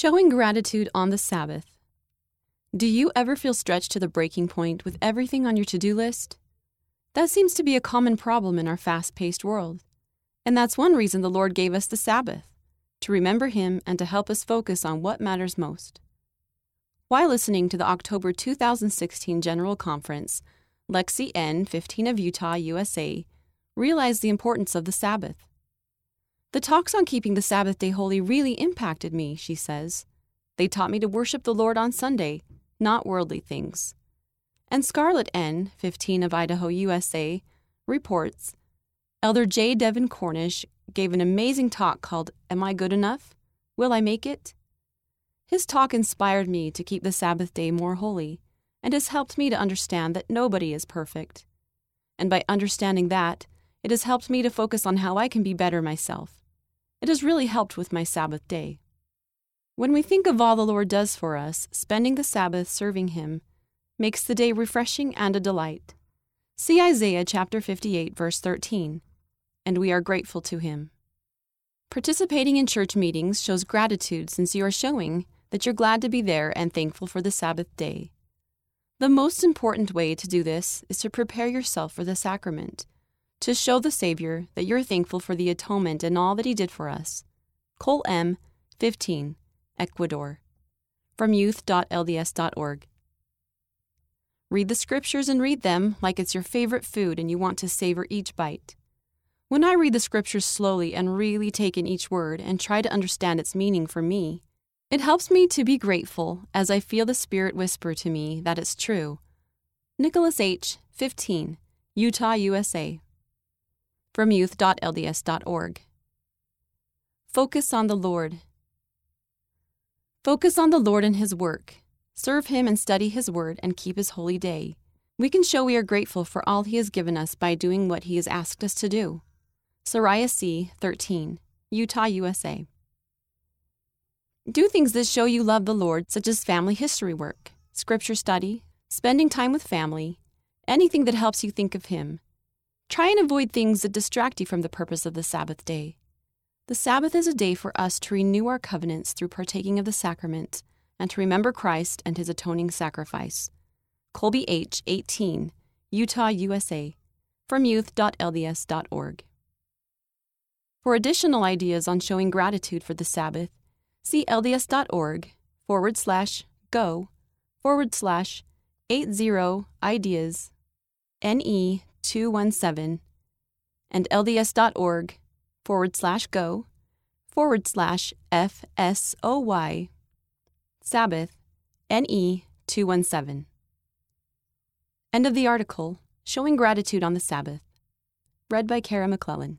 Showing gratitude on the Sabbath. Do you ever feel stretched to the breaking point with everything on your to do list? That seems to be a common problem in our fast paced world. And that's one reason the Lord gave us the Sabbath to remember Him and to help us focus on what matters most. While listening to the October 2016 General Conference, Lexi N., 15 of Utah, USA, realized the importance of the Sabbath. The talks on keeping the Sabbath day holy really impacted me, she says. They taught me to worship the Lord on Sunday, not worldly things. And Scarlett N., 15 of Idaho, USA, reports Elder J. Devn Cornish gave an amazing talk called Am I Good Enough? Will I Make It? His talk inspired me to keep the Sabbath day more holy and has helped me to understand that nobody is perfect. And by understanding that, it has helped me to focus on how I can be better myself. It has really helped with my Sabbath day. When we think of all the Lord does for us, spending the Sabbath serving Him makes the day refreshing and a delight. See Isaiah chapter 58, verse 13. And we are grateful to Him. Participating in church meetings shows gratitude since you are showing that you're glad to be there and thankful for the Sabbath day. The most important way to do this is to prepare yourself for the sacrament to show the Savior that you're thankful for the atonement and all that He did for us. Cole M., 15, Ecuador. From youth.lds.org. Read the scriptures and read them like it's your favorite food and you want to savor each bite. When I read the scriptures slowly and really take in each word and try to understand its meaning for me, it helps me to be grateful as I feel the Spirit whisper to me that it's true. Nicholas H., 15, Utah, USA from youth.lds.org. Focus on the Lord. Focus on the Lord and His work. Serve Him and study His Word and keep His holy day. We can show we are grateful for all He has given us by doing what He has asked us to do. Sariah C., 13, Utah, USA. Do things that show you love the Lord, such as family history work, scripture study, spending time with family, anything that helps you think of Him, Try and avoid things that distract you from the purpose of the Sabbath day. The Sabbath is a day for us to renew our covenants through partaking of the sacrament and to remember Christ and his atoning sacrifice. Colby H., 18, Utah, USA, from youth.lds.org. For additional ideas on showing gratitude for the Sabbath, see lds.org forward slash go forward slash 80 ideas NE 217 and lds.org forward slash go forward slash FSOY Sabbath NE 217. End of the article Showing Gratitude on the Sabbath. Read by Kara McClellan.